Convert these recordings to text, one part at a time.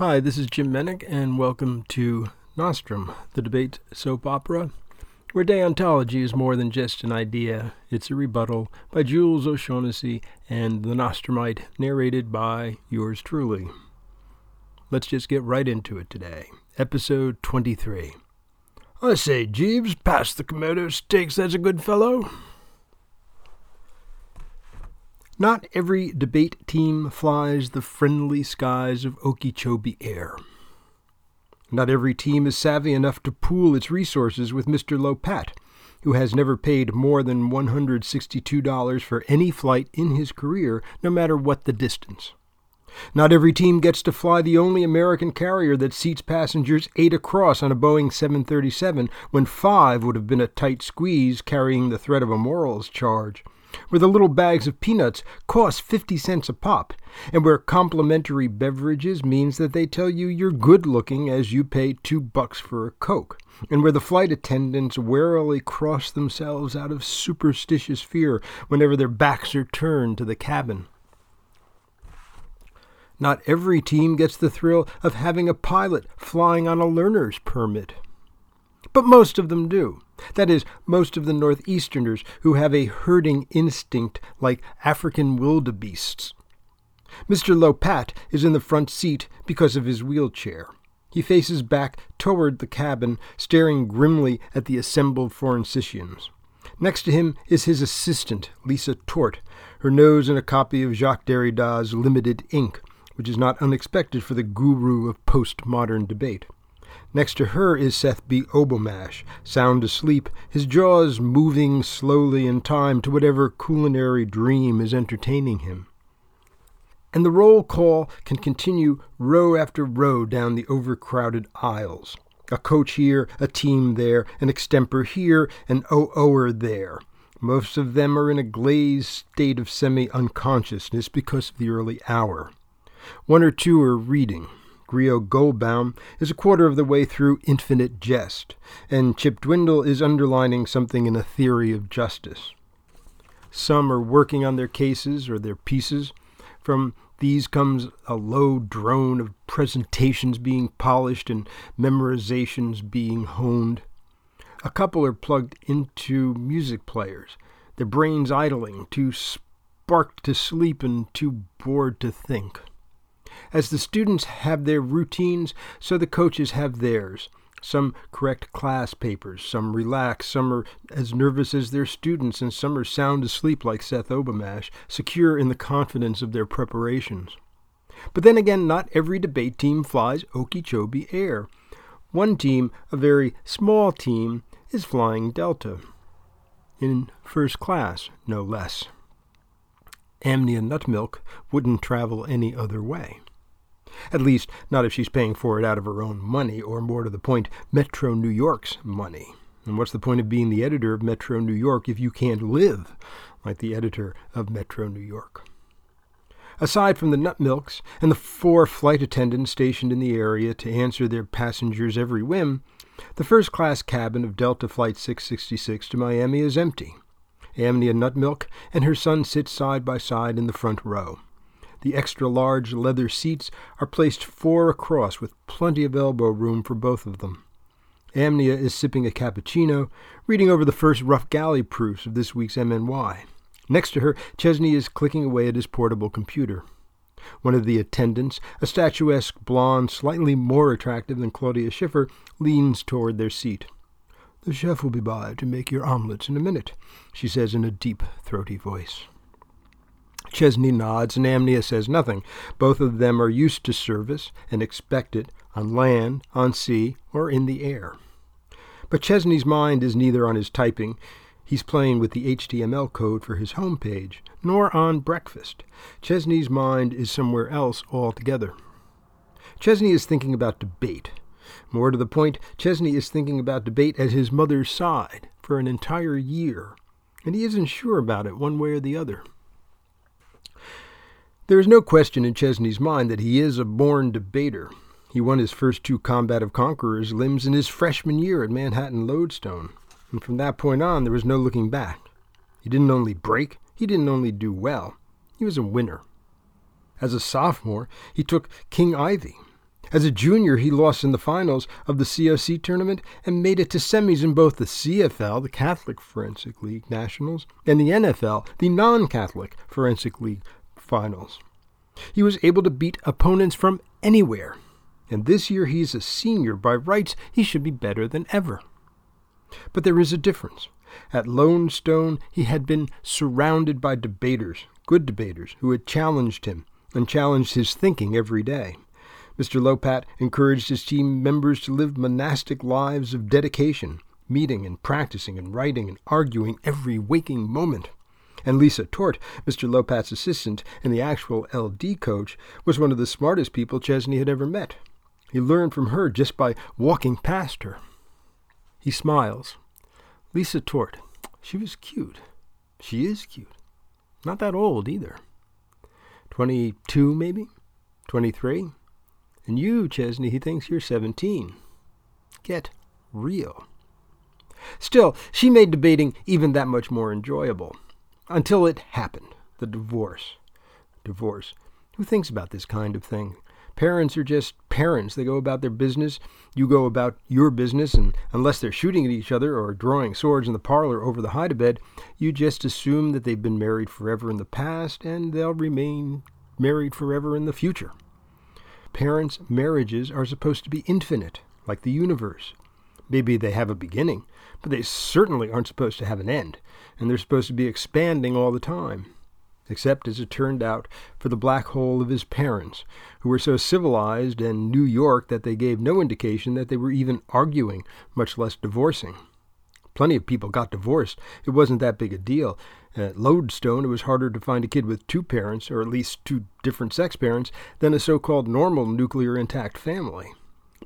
Hi, this is Jim Menick, and welcome to Nostrum, the debate soap opera, where deontology is more than just an idea. It's a rebuttal by Jules O'Shaughnessy and the Nostrumite, narrated by yours truly. Let's just get right into it today. Episode 23. I say, Jeeves, pass the Komodo steaks, that's a good fellow. Not every debate team flies the friendly skies of Okeechobee air. Not every team is savvy enough to pool its resources with Mr. Lopat, who has never paid more than $162 for any flight in his career, no matter what the distance. Not every team gets to fly the only American carrier that seats passengers eight across on a Boeing 737 when five would have been a tight squeeze carrying the threat of a morals charge where the little bags of peanuts cost 50 cents a pop, and where complimentary beverages means that they tell you you're good looking as you pay two bucks for a Coke, and where the flight attendants warily cross themselves out of superstitious fear whenever their backs are turned to the cabin. Not every team gets the thrill of having a pilot flying on a learner's permit. But most of them do. That is, most of the Northeasterners who have a herding instinct like African wildebeests. Mr. Lopat is in the front seat because of his wheelchair. He faces back toward the cabin, staring grimly at the assembled Forensicians. Next to him is his assistant, Lisa Tort, her nose in a copy of Jacques Derrida's Limited Inc, which is not unexpected for the guru of postmodern debate. Next to her is Seth B. Obamash, sound asleep, his jaws moving slowly in time to whatever culinary dream is entertaining him. And the roll call can continue row after row down the overcrowded aisles. A coach here, a team there, an extempore here, an OOer there. Most of them are in a glazed state of semi unconsciousness because of the early hour. One or two are reading. Grio Goldbaum is a quarter of the way through Infinite Jest, and Chip Dwindle is underlining something in a theory of justice. Some are working on their cases or their pieces. From these comes a low drone of presentations being polished and memorizations being honed. A couple are plugged into music players, their brains idling, too sparked to sleep and too bored to think. As the students have their routines, so the coaches have theirs. Some correct class papers, some relax, some are as nervous as their students, and some are sound asleep like Seth Obamash, secure in the confidence of their preparations. But then again, not every debate team flies Okeechobee Air. One team, a very small team, is flying Delta. In first class, no less. Amnia Nutmilk wouldn't travel any other way. At least, not if she's paying for it out of her own money, or more to the point, Metro New York's money. And what's the point of being the editor of Metro New York if you can't live like the editor of Metro New York? Aside from the Nutmilks and the four flight attendants stationed in the area to answer their passengers' every whim, the first class cabin of Delta Flight 666 to Miami is empty. Amnia Nutmilk and her son sit side by side in the front row. The extra large leather seats are placed four across with plenty of elbow room for both of them. Amnia is sipping a cappuccino, reading over the first rough galley proofs of this week's MNY. Next to her, Chesney is clicking away at his portable computer. One of the attendants, a statuesque blonde, slightly more attractive than Claudia Schiffer, leans toward their seat. The chef will be by to make your omelets in a minute, she says in a deep, throaty voice. Chesney nods and Amnia says nothing. Both of them are used to service and expect it on land, on sea, or in the air. But Chesney's mind is neither on his typing, he's playing with the HTML code for his home page, nor on breakfast. Chesney's mind is somewhere else altogether. Chesney is thinking about debate. More to the point, Chesney is thinking about debate at his mother's side for an entire year, and he isn't sure about it one way or the other. There is no question in Chesney's mind that he is a born debater. He won his first two Combat of Conquerors limbs in his freshman year at Manhattan Lodestone, and from that point on there was no looking back. He didn't only break, he didn't only do well, he was a winner. As a sophomore, he took King Ivy. As a junior, he lost in the finals of the COC tournament and made it to semis in both the CFL, the Catholic Forensic League Nationals, and the NFL, the non Catholic Forensic League Finals. He was able to beat opponents from anywhere, and this year he's a senior. By rights, he should be better than ever. But there is a difference. At Lodestone, he had been surrounded by debaters, good debaters, who had challenged him and challenged his thinking every day. Mr. Lopat encouraged his team members to live monastic lives of dedication, meeting and practicing and writing and arguing every waking moment. And Lisa Tort, Mr. Lopat's assistant and the actual LD coach, was one of the smartest people Chesney had ever met. He learned from her just by walking past her. He smiles. Lisa Tort, she was cute. She is cute. Not that old either. Twenty two, maybe? Twenty three? And you, Chesney, he thinks you're 17. Get real. Still, she made debating even that much more enjoyable. Until it happened the divorce. Divorce. Who thinks about this kind of thing? Parents are just parents. They go about their business. You go about your business, and unless they're shooting at each other or drawing swords in the parlor over the hide bed, you just assume that they've been married forever in the past and they'll remain married forever in the future. Parents' marriages are supposed to be infinite, like the universe. Maybe they have a beginning, but they certainly aren't supposed to have an end, and they're supposed to be expanding all the time. Except, as it turned out, for the black hole of his parents, who were so civilized and New York that they gave no indication that they were even arguing, much less divorcing. Plenty of people got divorced. It wasn't that big a deal, at Lodestone, it was harder to find a kid with two parents, or at least two different sex parents, than a so called normal nuclear intact family.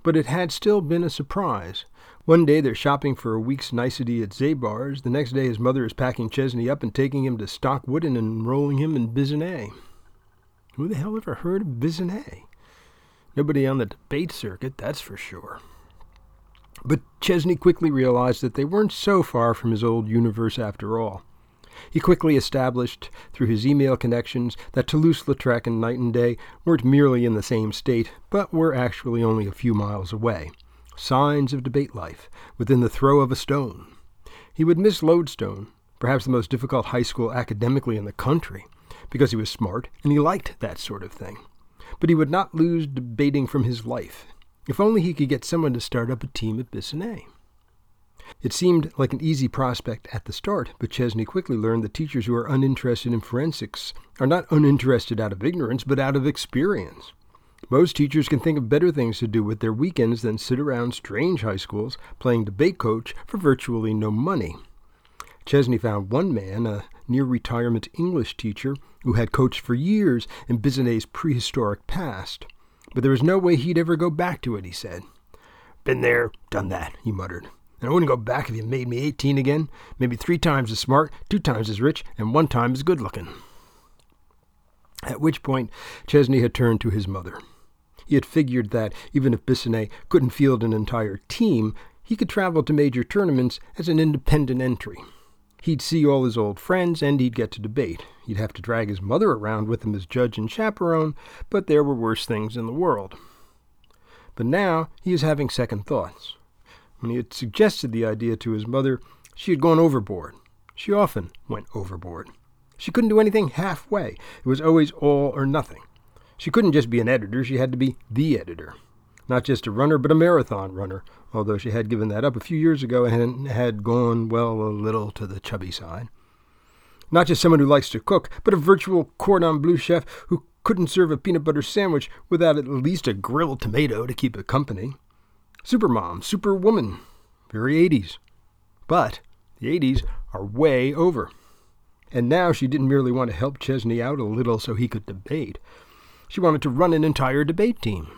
But it had still been a surprise. One day they're shopping for a week's nicety at Zabar's. The next day his mother is packing Chesney up and taking him to Stockwood and enrolling him in Bissonnet. Who the hell ever heard of Bissonnet? Nobody on the debate circuit, that's for sure. But Chesney quickly realized that they weren't so far from his old universe after all. He quickly established, through his email connections, that Toulouse-Lautrec and Night and Day weren't merely in the same state, but were actually only a few miles away. Signs of debate life, within the throw of a stone. He would miss Lodestone, perhaps the most difficult high school academically in the country, because he was smart and he liked that sort of thing. But he would not lose debating from his life. If only he could get someone to start up a team at Bissonnet. It seemed like an easy prospect at the start, but Chesney quickly learned that teachers who are uninterested in forensics are not uninterested out of ignorance, but out of experience. Most teachers can think of better things to do with their weekends than sit around strange high schools playing debate coach for virtually no money. Chesney found one man, a near retirement English teacher, who had coached for years in Bissonnet's prehistoric past. But there was no way he'd ever go back to it, he said. Been there, done that, he muttered. And I wouldn't go back if you made me 18 again, maybe three times as smart, two times as rich, and one time as good looking. At which point, Chesney had turned to his mother. He had figured that, even if Bissonnet couldn't field an entire team, he could travel to major tournaments as an independent entry. He'd see all his old friends, and he'd get to debate. He'd have to drag his mother around with him as judge and chaperone, but there were worse things in the world. But now he is having second thoughts. When he had suggested the idea to his mother, she had gone overboard. She often went overboard. She couldn't do anything halfway. It was always all or nothing. She couldn't just be an editor, she had to be the editor. Not just a runner, but a marathon runner, although she had given that up a few years ago and had gone, well, a little to the chubby side. Not just someone who likes to cook, but a virtual cordon bleu chef who couldn't serve a peanut butter sandwich without at least a grilled tomato to keep it company. Supermom, Superwoman, very 80s. But the 80s are way over. And now she didn't merely want to help Chesney out a little so he could debate. She wanted to run an entire debate team.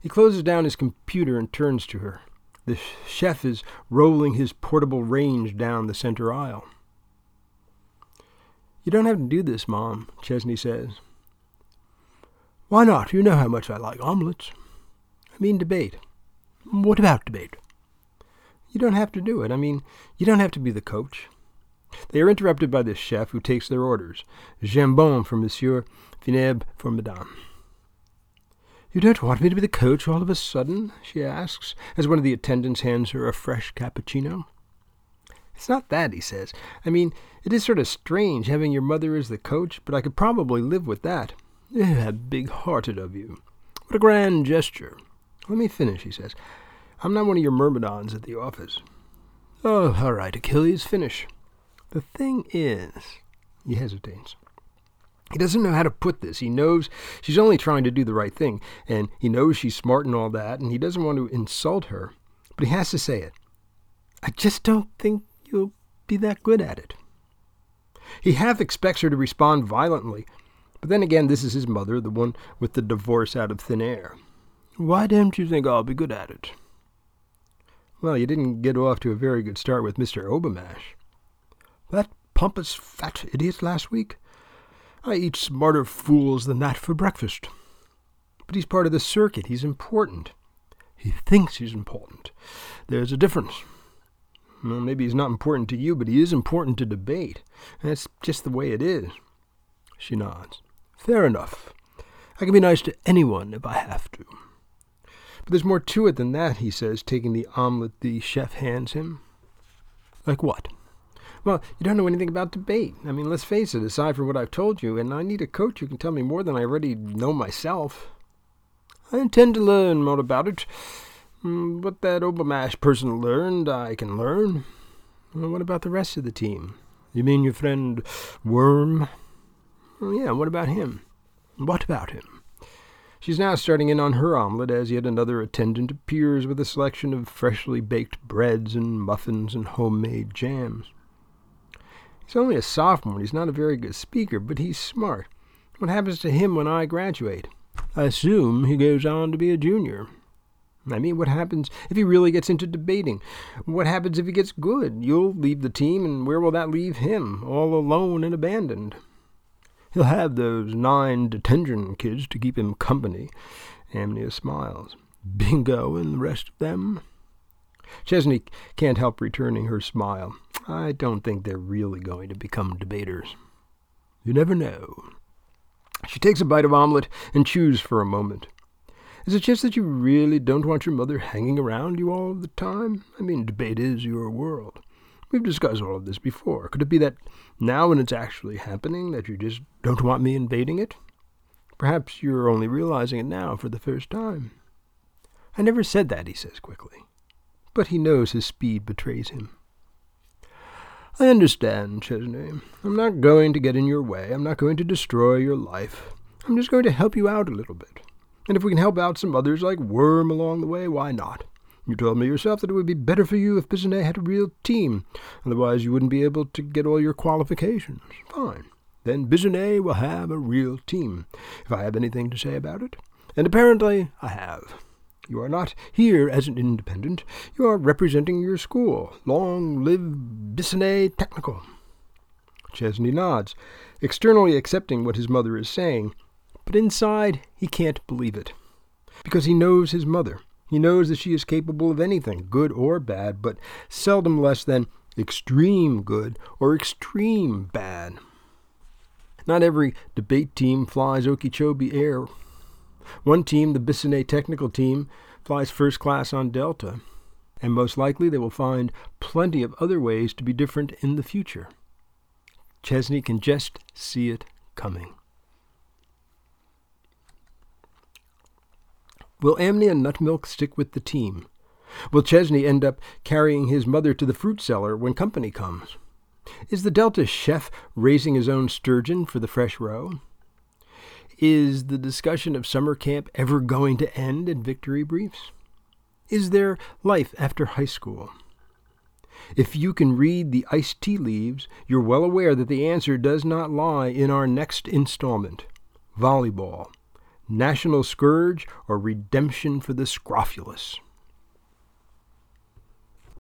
He closes down his computer and turns to her. The chef is rolling his portable range down the center aisle. You don't have to do this, Mom, Chesney says. Why not? You know how much I like omelets. I mean, debate. What about debate? You don't have to do it. I mean, you don't have to be the coach. They are interrupted by this chef who takes their orders. Jambon for Monsieur, Vinaigre for Madame. You don't want me to be the coach all of a sudden? she asks, as one of the attendants hands her a fresh cappuccino. It's not that, he says. I mean, it is sort of strange having your mother as the coach, but I could probably live with that. How big hearted of you. What a grand gesture. Let me finish, he says. I'm not one of your myrmidons at the office. Oh, all right, Achilles, finish. The thing is, he hesitates. He doesn't know how to put this. He knows she's only trying to do the right thing, and he knows she's smart and all that, and he doesn't want to insult her, but he has to say it. I just don't think you'll be that good at it. He half expects her to respond violently, but then again, this is his mother, the one with the divorce out of thin air. Why don't you think I'll be good at it? Well, you didn't get off to a very good start with Mr. Obamash. That pompous fat idiot last week? I eat smarter fools than that for breakfast. But he's part of the circuit. He's important. He thinks he's important. There's a difference. Well, maybe he's not important to you, but he is important to debate. That's just the way it is. She nods. Fair enough. I can be nice to anyone if I have to. But there's more to it than that, he says, taking the omelet the chef hands him. Like what? Well, you don't know anything about debate. I mean, let's face it, aside from what I've told you, and I need a coach who can tell me more than I already know myself. I intend to learn more about it. Mm, what that Obamash person learned, I can learn. Well, what about the rest of the team? You mean your friend Worm? Well, yeah, what about him? What about him? She's now starting in on her omelet as yet another attendant appears with a selection of freshly baked breads and muffins and homemade jams. He's only a sophomore. and He's not a very good speaker, but he's smart. What happens to him when I graduate? I assume he goes on to be a junior. I mean, what happens if he really gets into debating? What happens if he gets good? You'll leave the team, and where will that leave him, all alone and abandoned? He'll have those nine detention kids to keep him company. Amnia smiles. Bingo and the rest of them? Chesney can't help returning her smile. I don't think they're really going to become debaters. You never know. She takes a bite of omelet and chews for a moment. Is it just that you really don't want your mother hanging around you all the time? I mean, debate is your world. We've discussed all of this before. Could it be that now, when it's actually happening, that you just don't want me invading it? Perhaps you're only realizing it now for the first time. I never said that, he says quickly. But he knows his speed betrays him. I understand, Chesney. I'm not going to get in your way. I'm not going to destroy your life. I'm just going to help you out a little bit. And if we can help out some others like Worm along the way, why not? You told me yourself that it would be better for you if Bissonnet had a real team. Otherwise, you wouldn't be able to get all your qualifications. Fine. Then Bissonnet will have a real team, if I have anything to say about it. And apparently I have. You are not here as an independent. You are representing your school. Long live Bissonnet Technical. Chesney nods, externally accepting what his mother is saying, but inside he can't believe it. Because he knows his mother. He knows that she is capable of anything, good or bad, but seldom less than extreme good or extreme bad. Not every debate team flies Okeechobee Air one team, the Bissonnet technical team, flies first class on Delta, and most likely they will find plenty of other ways to be different in the future. Chesney can just see it coming. Will Amnia Nutmilk stick with the team? Will Chesney end up carrying his mother to the fruit cellar when company comes? Is the Delta chef raising his own sturgeon for the fresh roe? Is the discussion of summer camp ever going to end in victory briefs? Is there life after high school? If you can read the iced tea leaves, you're well aware that the answer does not lie in our next installment volleyball, national scourge, or redemption for the scrofulous.